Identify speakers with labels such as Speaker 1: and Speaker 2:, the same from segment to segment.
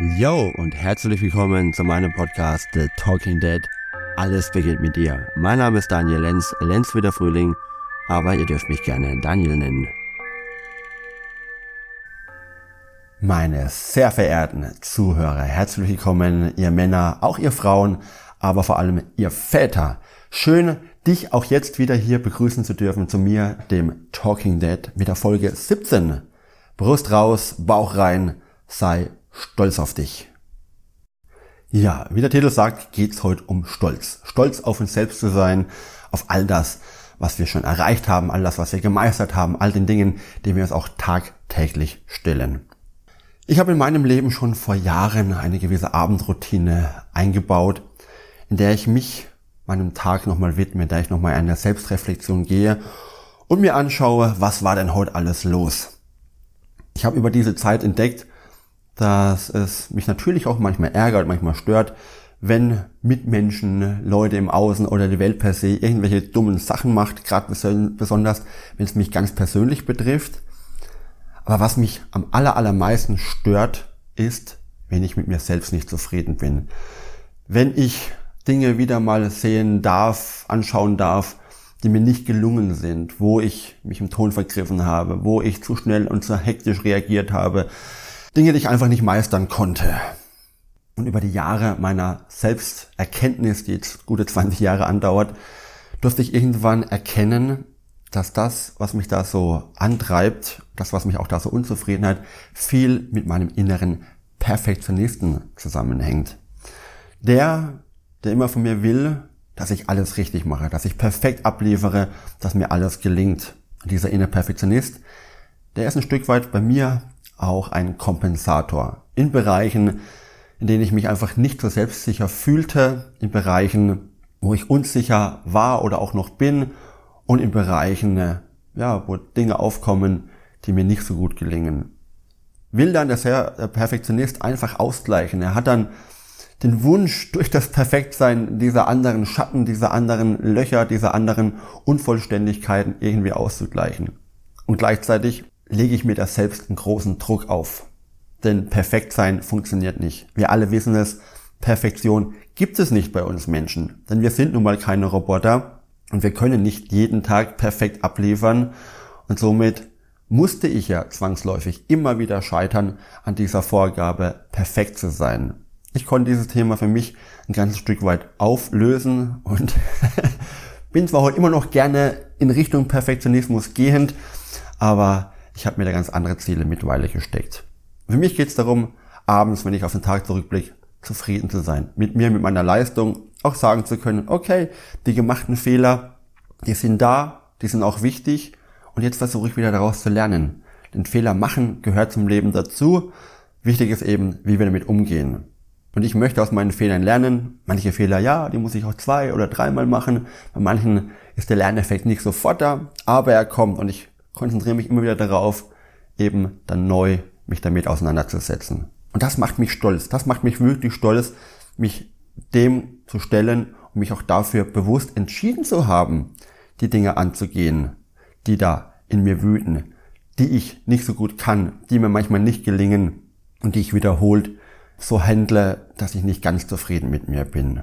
Speaker 1: Yo und herzlich willkommen zu meinem Podcast The Talking Dead. Alles beginnt mit dir. Mein Name ist Daniel Lenz, Lenz wie der Frühling, aber ihr dürft mich gerne Daniel nennen. Meine sehr verehrten Zuhörer, herzlich willkommen, ihr Männer, auch ihr Frauen, aber vor allem ihr Väter. Schön, dich auch jetzt wieder hier begrüßen zu dürfen zu mir, dem Talking Dead, mit der Folge 17. Brust raus, Bauch rein, sei stolz auf dich. Ja, wie der Titel sagt, geht's heute um Stolz. Stolz auf uns selbst zu sein, auf all das, was wir schon erreicht haben, all das, was wir gemeistert haben, all den Dingen, die wir uns auch tagtäglich stellen. Ich habe in meinem Leben schon vor Jahren eine gewisse Abendroutine eingebaut, in der ich mich meinem Tag nochmal widme, in der ich nochmal eine Selbstreflexion gehe und mir anschaue, was war denn heute alles los. Ich habe über diese Zeit entdeckt, dass es mich natürlich auch manchmal ärgert, manchmal stört, wenn Mitmenschen, Leute im Außen oder die Welt per se irgendwelche dummen Sachen macht, gerade besonders, wenn es mich ganz persönlich betrifft. Aber was mich am aller, allermeisten stört, ist, wenn ich mit mir selbst nicht zufrieden bin. Wenn ich Dinge wieder mal sehen darf, anschauen darf, die mir nicht gelungen sind, wo ich mich im Ton vergriffen habe, wo ich zu schnell und zu hektisch reagiert habe, Dinge, die ich einfach nicht meistern konnte. Und über die Jahre meiner Selbsterkenntnis, die jetzt gute 20 Jahre andauert, durfte ich irgendwann erkennen, dass das, was mich da so antreibt, das, was mich auch da so unzufrieden hat, viel mit meinem inneren Perfektionisten zusammenhängt. Der, der immer von mir will, dass ich alles richtig mache, dass ich perfekt abliefere, dass mir alles gelingt. Dieser innere Perfektionist, der ist ein Stück weit bei mir auch ein Kompensator. In Bereichen, in denen ich mich einfach nicht so selbstsicher fühlte, in Bereichen, wo ich unsicher war oder auch noch bin und in Bereichen, ja, wo Dinge aufkommen, die mir nicht so gut gelingen. Will dann der, der Perfektionist einfach ausgleichen. Er hat dann den Wunsch, durch das Perfektsein dieser anderen Schatten, dieser anderen Löcher, dieser anderen Unvollständigkeiten irgendwie auszugleichen. Und gleichzeitig lege ich mir da selbst einen großen Druck auf. Denn perfekt sein funktioniert nicht. Wir alle wissen es, Perfektion gibt es nicht bei uns Menschen. Denn wir sind nun mal keine Roboter und wir können nicht jeden Tag perfekt abliefern. Und somit musste ich ja zwangsläufig immer wieder scheitern an dieser Vorgabe, perfekt zu sein. Ich konnte dieses Thema für mich ein ganzes Stück weit auflösen und bin zwar heute immer noch gerne in Richtung Perfektionismus gehend, aber ich habe mir da ganz andere Ziele mittlerweile gesteckt. Für mich geht es darum, abends, wenn ich auf den Tag zurückblicke, zufrieden zu sein. Mit mir, mit meiner Leistung, auch sagen zu können, okay, die gemachten Fehler, die sind da, die sind auch wichtig und jetzt versuche ich wieder daraus zu lernen. Denn Fehler machen gehört zum Leben dazu. Wichtig ist eben, wie wir damit umgehen. Und ich möchte aus meinen Fehlern lernen. Manche Fehler, ja, die muss ich auch zwei oder dreimal machen. Bei manchen ist der Lerneffekt nicht sofort da, aber er kommt und ich konzentriere mich immer wieder darauf, eben dann neu mich damit auseinanderzusetzen. Und das macht mich stolz. Das macht mich wirklich stolz, mich dem zu stellen und mich auch dafür bewusst entschieden zu haben, die Dinge anzugehen, die da in mir wüten, die ich nicht so gut kann, die mir manchmal nicht gelingen und die ich wiederholt so handle, dass ich nicht ganz zufrieden mit mir bin.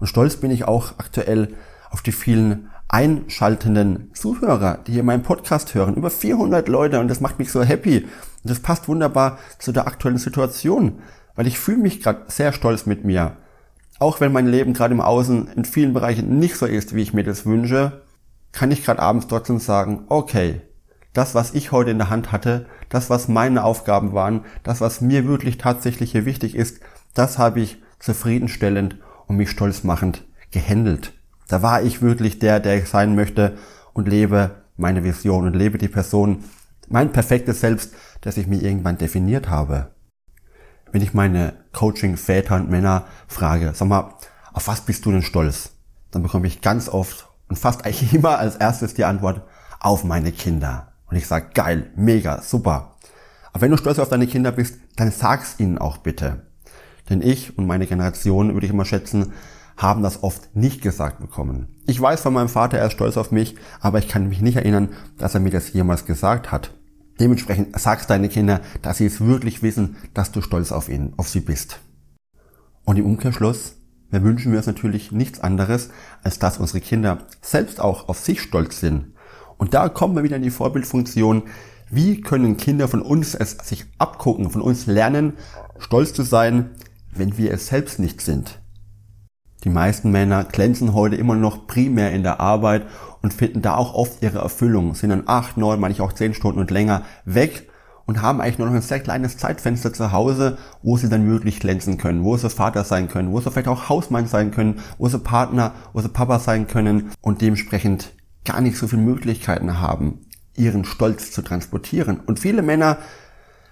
Speaker 1: Und stolz bin ich auch aktuell auf die vielen einschaltenden Zuhörer, die hier meinen Podcast hören. Über 400 Leute und das macht mich so happy. Und das passt wunderbar zu der aktuellen Situation, weil ich fühle mich gerade sehr stolz mit mir. Auch wenn mein Leben gerade im Außen in vielen Bereichen nicht so ist, wie ich mir das wünsche, kann ich gerade abends trotzdem sagen, okay, das, was ich heute in der Hand hatte, das, was meine Aufgaben waren, das, was mir wirklich tatsächlich hier wichtig ist, das habe ich zufriedenstellend und mich stolz machend gehandelt. Da war ich wirklich der, der ich sein möchte und lebe meine Vision und lebe die Person, mein perfektes Selbst, das ich mir irgendwann definiert habe. Wenn ich meine Coaching-Väter und Männer frage, sag mal, auf was bist du denn stolz? Dann bekomme ich ganz oft und fast eigentlich immer als erstes die Antwort, auf meine Kinder. Und ich sage, geil, mega, super. Aber wenn du stolz auf deine Kinder bist, dann sag's ihnen auch bitte. Denn ich und meine Generation, würde ich immer schätzen, haben das oft nicht gesagt bekommen. Ich weiß von meinem Vater, er ist stolz auf mich, aber ich kann mich nicht erinnern, dass er mir das jemals gesagt hat. Dementsprechend sagst deine Kinder, dass sie es wirklich wissen, dass du stolz auf ihn, auf sie bist. Und im Umkehrschluss, wir wünschen wir uns natürlich nichts anderes, als dass unsere Kinder selbst auch auf sich stolz sind. Und da kommen wir wieder in die Vorbildfunktion. Wie können Kinder von uns es sich abgucken, von uns lernen, stolz zu sein, wenn wir es selbst nicht sind? Die meisten Männer glänzen heute immer noch primär in der Arbeit und finden da auch oft ihre Erfüllung, sind dann acht, neun, manchmal auch zehn Stunden und länger weg und haben eigentlich nur noch ein sehr kleines Zeitfenster zu Hause, wo sie dann wirklich glänzen können, wo sie Vater sein können, wo sie vielleicht auch Hausmann sein können, wo sie Partner, wo sie Papa sein können und dementsprechend gar nicht so viele Möglichkeiten haben, ihren Stolz zu transportieren. Und viele Männer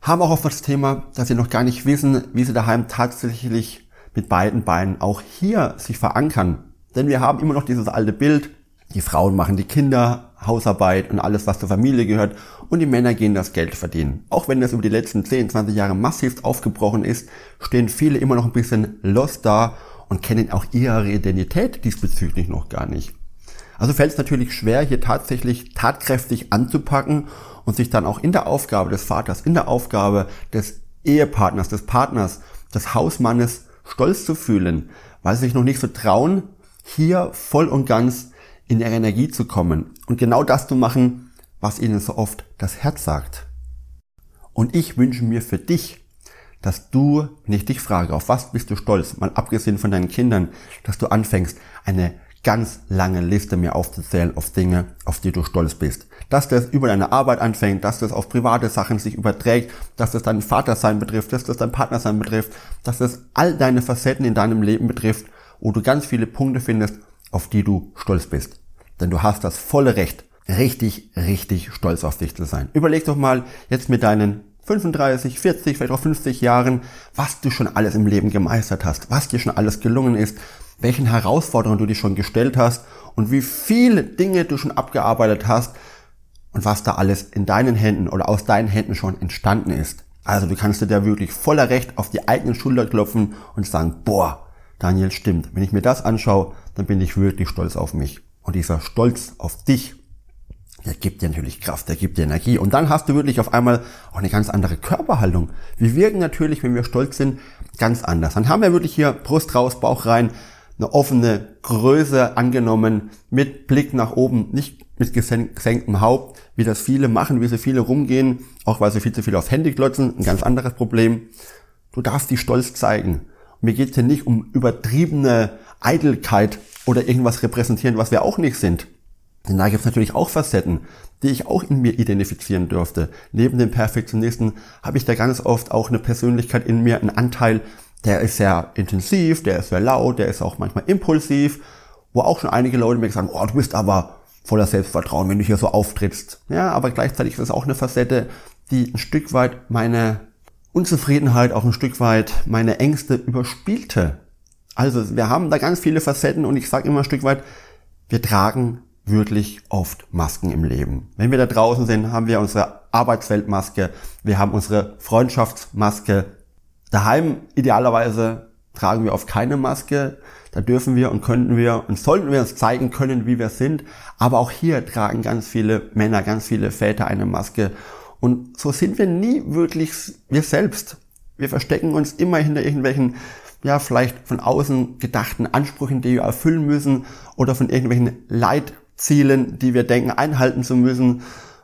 Speaker 1: haben auch oft das Thema, dass sie noch gar nicht wissen, wie sie daheim tatsächlich mit beiden Beinen auch hier sich verankern. Denn wir haben immer noch dieses alte Bild, die Frauen machen die Kinder, Hausarbeit und alles, was zur Familie gehört. Und die Männer gehen das Geld verdienen. Auch wenn das über die letzten 10, 20 Jahre massiv aufgebrochen ist, stehen viele immer noch ein bisschen lost da und kennen auch ihre Identität diesbezüglich noch gar nicht. Also fällt es natürlich schwer, hier tatsächlich tatkräftig anzupacken und sich dann auch in der Aufgabe des Vaters, in der Aufgabe des Ehepartners, des Partners, des Hausmannes stolz zu fühlen, weil sie sich noch nicht so trauen, hier voll und ganz in ihre Energie zu kommen und genau das zu machen, was ihnen so oft das Herz sagt. Und ich wünsche mir für dich, dass du, wenn ich dich frage, auf was bist du stolz, mal abgesehen von deinen Kindern, dass du anfängst, eine ganz lange Liste mir aufzuzählen auf Dinge, auf die du stolz bist. Dass das über deine Arbeit anfängt, dass das auf private Sachen sich überträgt, dass das dein Vatersein betrifft, dass das dein Partnersein betrifft, dass das all deine Facetten in deinem Leben betrifft, wo du ganz viele Punkte findest, auf die du stolz bist. Denn du hast das volle Recht, richtig, richtig stolz auf dich zu sein. Überleg doch mal jetzt mit deinen 35, 40, vielleicht auch 50 Jahren, was du schon alles im Leben gemeistert hast, was dir schon alles gelungen ist, welchen Herausforderungen du dich schon gestellt hast und wie viele Dinge du schon abgearbeitet hast und was da alles in deinen Händen oder aus deinen Händen schon entstanden ist. Also du kannst dir da wirklich voller Recht auf die eigenen Schulter klopfen und sagen, boah, Daniel stimmt. Wenn ich mir das anschaue, dann bin ich wirklich stolz auf mich. Und dieser Stolz auf dich, der gibt dir natürlich Kraft, der gibt dir Energie. Und dann hast du wirklich auf einmal auch eine ganz andere Körperhaltung. Wir wirken natürlich, wenn wir stolz sind, ganz anders. Dann haben wir wirklich hier Brust raus, Bauch rein, eine offene Größe angenommen, mit Blick nach oben, nicht mit gesenktem Haupt, wie das viele machen, wie so viele rumgehen, auch weil sie viel zu viel aufs Handy glotzen, ein ganz anderes Problem. Du darfst die Stolz zeigen. Mir geht es hier nicht um übertriebene Eitelkeit oder irgendwas repräsentieren, was wir auch nicht sind. Denn da gibt es natürlich auch Facetten, die ich auch in mir identifizieren dürfte. Neben dem Perfektionisten habe ich da ganz oft auch eine Persönlichkeit in mir, einen Anteil, der ist sehr intensiv, der ist sehr laut, der ist auch manchmal impulsiv, wo auch schon einige Leute mir sagen, oh, du bist aber voller Selbstvertrauen, wenn du hier so auftrittst. Ja, aber gleichzeitig ist es auch eine Facette, die ein Stück weit meine Unzufriedenheit, auch ein Stück weit meine Ängste überspielte. Also wir haben da ganz viele Facetten und ich sage immer ein Stück weit, wir tragen wirklich oft Masken im Leben. Wenn wir da draußen sind, haben wir unsere Arbeitsweltmaske, wir haben unsere Freundschaftsmaske. Daheim idealerweise tragen wir oft keine Maske. Da dürfen wir und könnten wir und sollten wir uns zeigen können, wie wir sind. Aber auch hier tragen ganz viele Männer, ganz viele Väter eine Maske. Und so sind wir nie wirklich wir selbst. Wir verstecken uns immer hinter irgendwelchen ja, vielleicht von außen gedachten Ansprüchen, die wir erfüllen müssen oder von irgendwelchen Leitzielen, die wir denken, einhalten zu müssen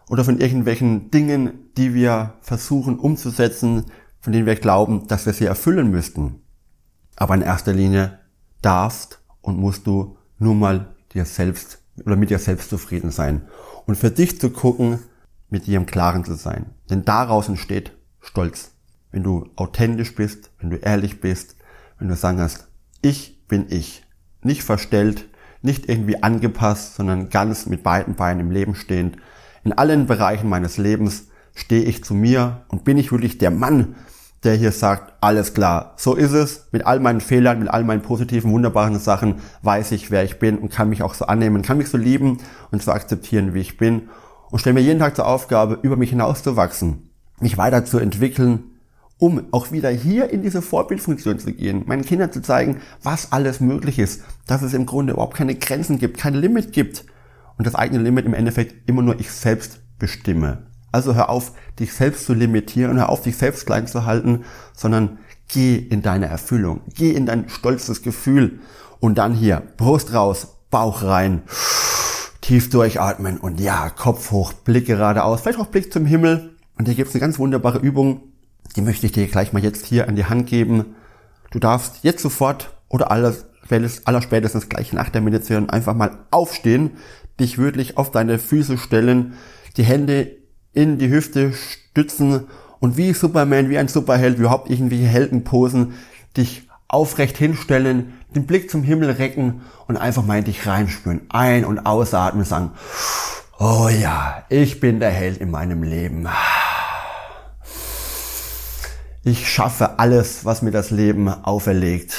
Speaker 1: oder von irgendwelchen Dingen, die wir versuchen umzusetzen, von denen wir glauben, dass wir sie erfüllen müssten. Aber in erster Linie darfst und musst du nur mal dir selbst oder mit dir selbst zufrieden sein und für dich zu gucken, mit dir im Klaren zu sein. Denn daraus entsteht Stolz. Wenn du authentisch bist, wenn du ehrlich bist, wenn du sagen hast, ich bin ich. Nicht verstellt, nicht irgendwie angepasst, sondern ganz mit beiden Beinen im Leben stehend. In allen Bereichen meines Lebens stehe ich zu mir und bin ich wirklich der Mann, der hier sagt, alles klar, so ist es, mit all meinen Fehlern, mit all meinen positiven, wunderbaren Sachen weiß ich, wer ich bin und kann mich auch so annehmen, kann mich so lieben und so akzeptieren, wie ich bin. Und stelle mir jeden Tag zur Aufgabe, über mich hinauszuwachsen, mich weiterzuentwickeln um auch wieder hier in diese Vorbildfunktion zu gehen, meinen Kindern zu zeigen, was alles möglich ist, dass es im Grunde überhaupt keine Grenzen gibt, kein Limit gibt. Und das eigene Limit im Endeffekt immer nur ich selbst bestimme. Also hör auf, dich selbst zu limitieren, hör auf, dich selbst klein zu halten, sondern geh in deine Erfüllung, geh in dein stolzes Gefühl und dann hier Brust raus, Bauch rein, tief durchatmen und ja, Kopf hoch, Blick geradeaus, vielleicht auch Blick zum Himmel. Und hier gibt's eine ganz wunderbare Übung, die möchte ich dir gleich mal jetzt hier an die Hand geben. Du darfst jetzt sofort oder alles, aller spätestens gleich nach der Meditation einfach mal aufstehen, dich wirklich auf deine Füße stellen, die Hände in die Hüfte stützen und wie Superman, wie ein Superheld, überhaupt irgendwelche Heldenposen, dich aufrecht hinstellen, den Blick zum Himmel recken und einfach mal in dich reinspüren. Ein- und ausatmen sagen, oh ja, ich bin der Held in meinem Leben. Ich schaffe alles, was mir das Leben auferlegt.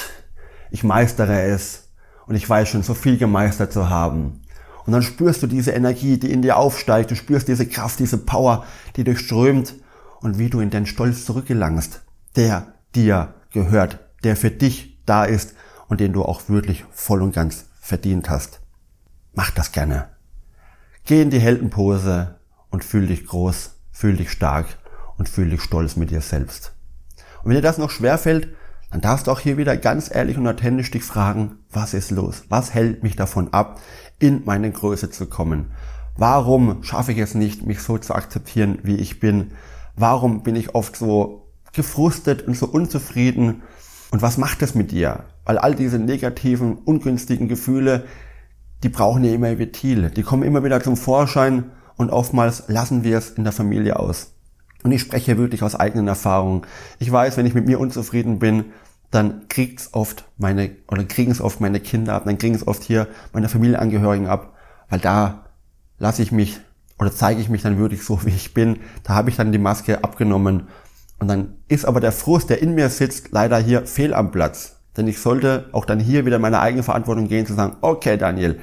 Speaker 1: Ich meistere es und ich weiß schon so viel gemeistert zu haben. Und dann spürst du diese Energie, die in dir aufsteigt. Du spürst diese Kraft, diese Power, die durchströmt und wie du in deinen Stolz zurückgelangst, der dir gehört, der für dich da ist und den du auch wirklich voll und ganz verdient hast. Mach das gerne. Geh in die Heldenpose und fühl dich groß, fühl dich stark und fühl dich stolz mit dir selbst. Und wenn dir das noch schwerfällt, dann darfst du auch hier wieder ganz ehrlich und authentisch dich fragen, was ist los? Was hält mich davon ab, in meine Größe zu kommen? Warum schaffe ich es nicht, mich so zu akzeptieren, wie ich bin? Warum bin ich oft so gefrustet und so unzufrieden? Und was macht es mit dir? Weil all diese negativen, ungünstigen Gefühle, die brauchen ja immer Ventil. Die kommen immer wieder zum Vorschein und oftmals lassen wir es in der Familie aus. Und ich spreche wirklich aus eigenen Erfahrungen. Ich weiß, wenn ich mit mir unzufrieden bin, dann kriegt's oft meine, oder kriegen es oft meine Kinder ab, dann kriegen es oft hier meine Familienangehörigen ab, weil da lasse ich mich oder zeige ich mich dann wirklich so, wie ich bin. Da habe ich dann die Maske abgenommen und dann ist aber der Frust, der in mir sitzt, leider hier fehl am Platz. Denn ich sollte auch dann hier wieder meine eigene Verantwortung gehen, zu sagen, okay Daniel,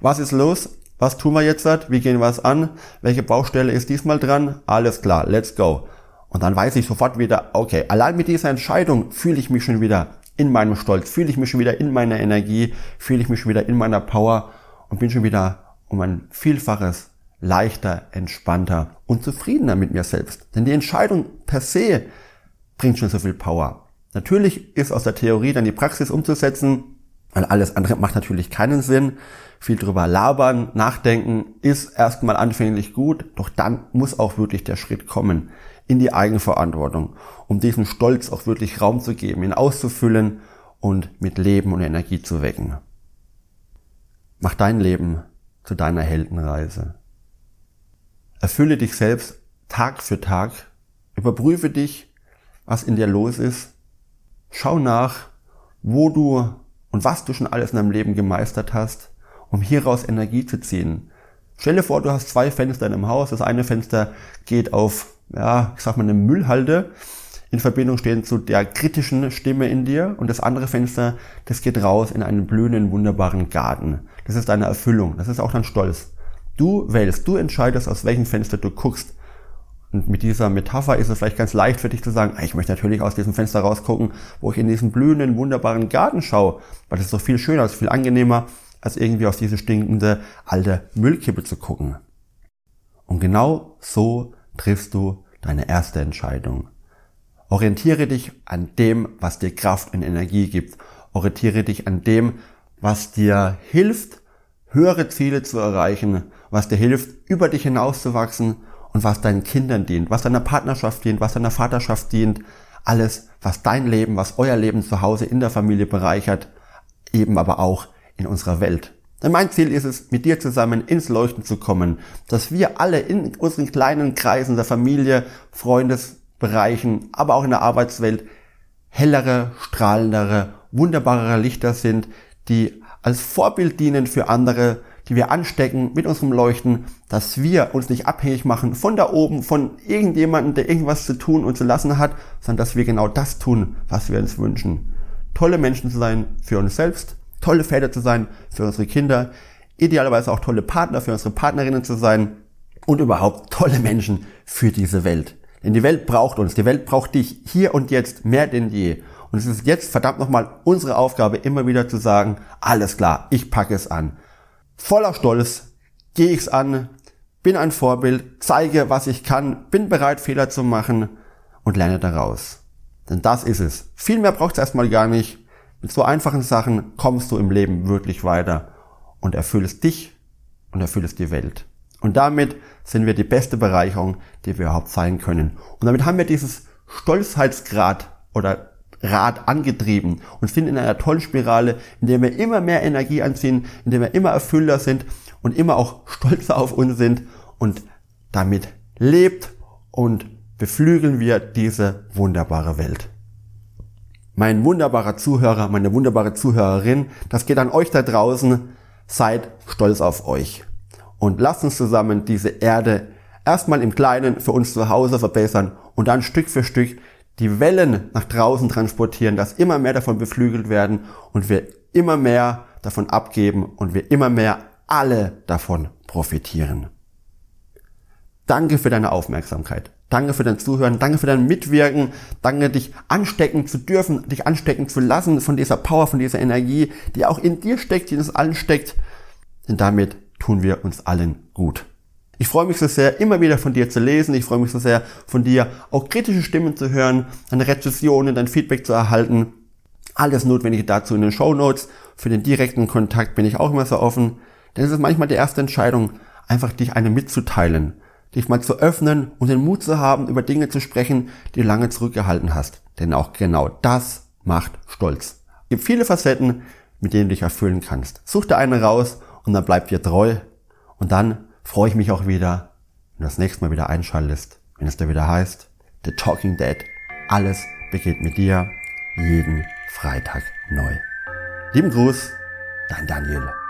Speaker 1: was ist los? Was tun wir jetzt? Wie gehen wir es an? Welche Baustelle ist diesmal dran? Alles klar, let's go. Und dann weiß ich sofort wieder, okay, allein mit dieser Entscheidung fühle ich mich schon wieder in meinem Stolz, fühle ich mich schon wieder in meiner Energie, fühle ich mich schon wieder in meiner Power und bin schon wieder um ein Vielfaches leichter, entspannter und zufriedener mit mir selbst. Denn die Entscheidung per se bringt schon so viel Power. Natürlich ist aus der Theorie dann die Praxis umzusetzen, weil alles andere macht natürlich keinen Sinn viel drüber labern, nachdenken, ist erstmal anfänglich gut, doch dann muss auch wirklich der Schritt kommen in die Eigenverantwortung, um diesem Stolz auch wirklich Raum zu geben, ihn auszufüllen und mit Leben und Energie zu wecken. Mach dein Leben zu deiner Heldenreise. Erfülle dich selbst Tag für Tag, überprüfe dich, was in dir los ist, schau nach, wo du und was du schon alles in deinem Leben gemeistert hast um hieraus Energie zu ziehen. Stell dir vor, du hast zwei Fenster in einem Haus. Das eine Fenster geht auf, ja, ich sag mal, eine Müllhalde in Verbindung stehen zu der kritischen Stimme in dir und das andere Fenster, das geht raus in einen blühenden, wunderbaren Garten. Das ist deine Erfüllung. Das ist auch dein Stolz. Du wählst, du entscheidest, aus welchem Fenster du guckst. Und mit dieser Metapher ist es vielleicht ganz leicht für dich zu sagen, ich möchte natürlich aus diesem Fenster rausgucken, wo ich in diesen blühenden, wunderbaren Garten schaue, weil das ist doch viel schöner, ist viel angenehmer, als irgendwie auf diese stinkende alte Müllkippe zu gucken. Und genau so triffst du deine erste Entscheidung. Orientiere dich an dem, was dir Kraft und Energie gibt. Orientiere dich an dem, was dir hilft, höhere Ziele zu erreichen, was dir hilft, über dich hinauszuwachsen und was deinen Kindern dient, was deiner Partnerschaft dient, was deiner Vaterschaft dient. Alles, was dein Leben, was euer Leben zu Hause in der Familie bereichert, eben aber auch in unserer Welt. Denn mein Ziel ist es, mit dir zusammen ins Leuchten zu kommen, dass wir alle in unseren kleinen Kreisen der Familie, Freundesbereichen, aber auch in der Arbeitswelt hellere, strahlendere, wunderbarere Lichter sind, die als Vorbild dienen für andere, die wir anstecken mit unserem Leuchten, dass wir uns nicht abhängig machen von da oben, von irgendjemandem, der irgendwas zu tun und zu lassen hat, sondern dass wir genau das tun, was wir uns wünschen. Tolle Menschen zu sein für uns selbst, tolle Väter zu sein für unsere Kinder, idealerweise auch tolle Partner für unsere Partnerinnen zu sein und überhaupt tolle Menschen für diese Welt. Denn die Welt braucht uns, die Welt braucht dich hier und jetzt mehr denn je. Und es ist jetzt verdammt nochmal unsere Aufgabe, immer wieder zu sagen, alles klar, ich packe es an. Voller Stolz gehe ich es an, bin ein Vorbild, zeige, was ich kann, bin bereit, Fehler zu machen und lerne daraus. Denn das ist es. Viel mehr braucht es erstmal gar nicht. Mit so einfachen Sachen kommst du im Leben wirklich weiter und erfüllst dich und erfüllst die Welt. Und damit sind wir die beste Bereicherung, die wir überhaupt sein können. Und damit haben wir dieses Stolzheitsgrad oder Rad angetrieben und sind in einer tollen Spirale, in der wir immer mehr Energie anziehen, in der wir immer erfüller sind und immer auch stolzer auf uns sind und damit lebt und beflügeln wir diese wunderbare Welt. Mein wunderbarer Zuhörer, meine wunderbare Zuhörerin, das geht an euch da draußen. Seid stolz auf euch. Und lasst uns zusammen diese Erde erstmal im Kleinen für uns zu Hause verbessern und dann Stück für Stück die Wellen nach draußen transportieren, dass immer mehr davon beflügelt werden und wir immer mehr davon abgeben und wir immer mehr alle davon profitieren. Danke für deine Aufmerksamkeit. Danke für dein Zuhören. Danke für dein Mitwirken. Danke, dich anstecken zu dürfen, dich anstecken zu lassen von dieser Power, von dieser Energie, die auch in dir steckt, die uns allen steckt. Denn damit tun wir uns allen gut. Ich freue mich so sehr, immer wieder von dir zu lesen. Ich freue mich so sehr, von dir auch kritische Stimmen zu hören, deine Rezessionen, dein Feedback zu erhalten. Alles Notwendige dazu in den Show Notes. Für den direkten Kontakt bin ich auch immer so offen. Denn es ist manchmal die erste Entscheidung, einfach dich eine mitzuteilen, dich mal zu öffnen und den Mut zu haben, über Dinge zu sprechen, die du lange zurückgehalten hast. Denn auch genau das macht stolz. Es gibt viele Facetten, mit denen du dich erfüllen kannst. Such dir eine raus und dann bleib dir treu. Und dann freue ich mich auch wieder, wenn du das nächste Mal wieder einschaltest, wenn es da wieder heißt, The Talking Dead. Alles beginnt mit dir, jeden Freitag neu. Lieben Gruß, dein Daniel.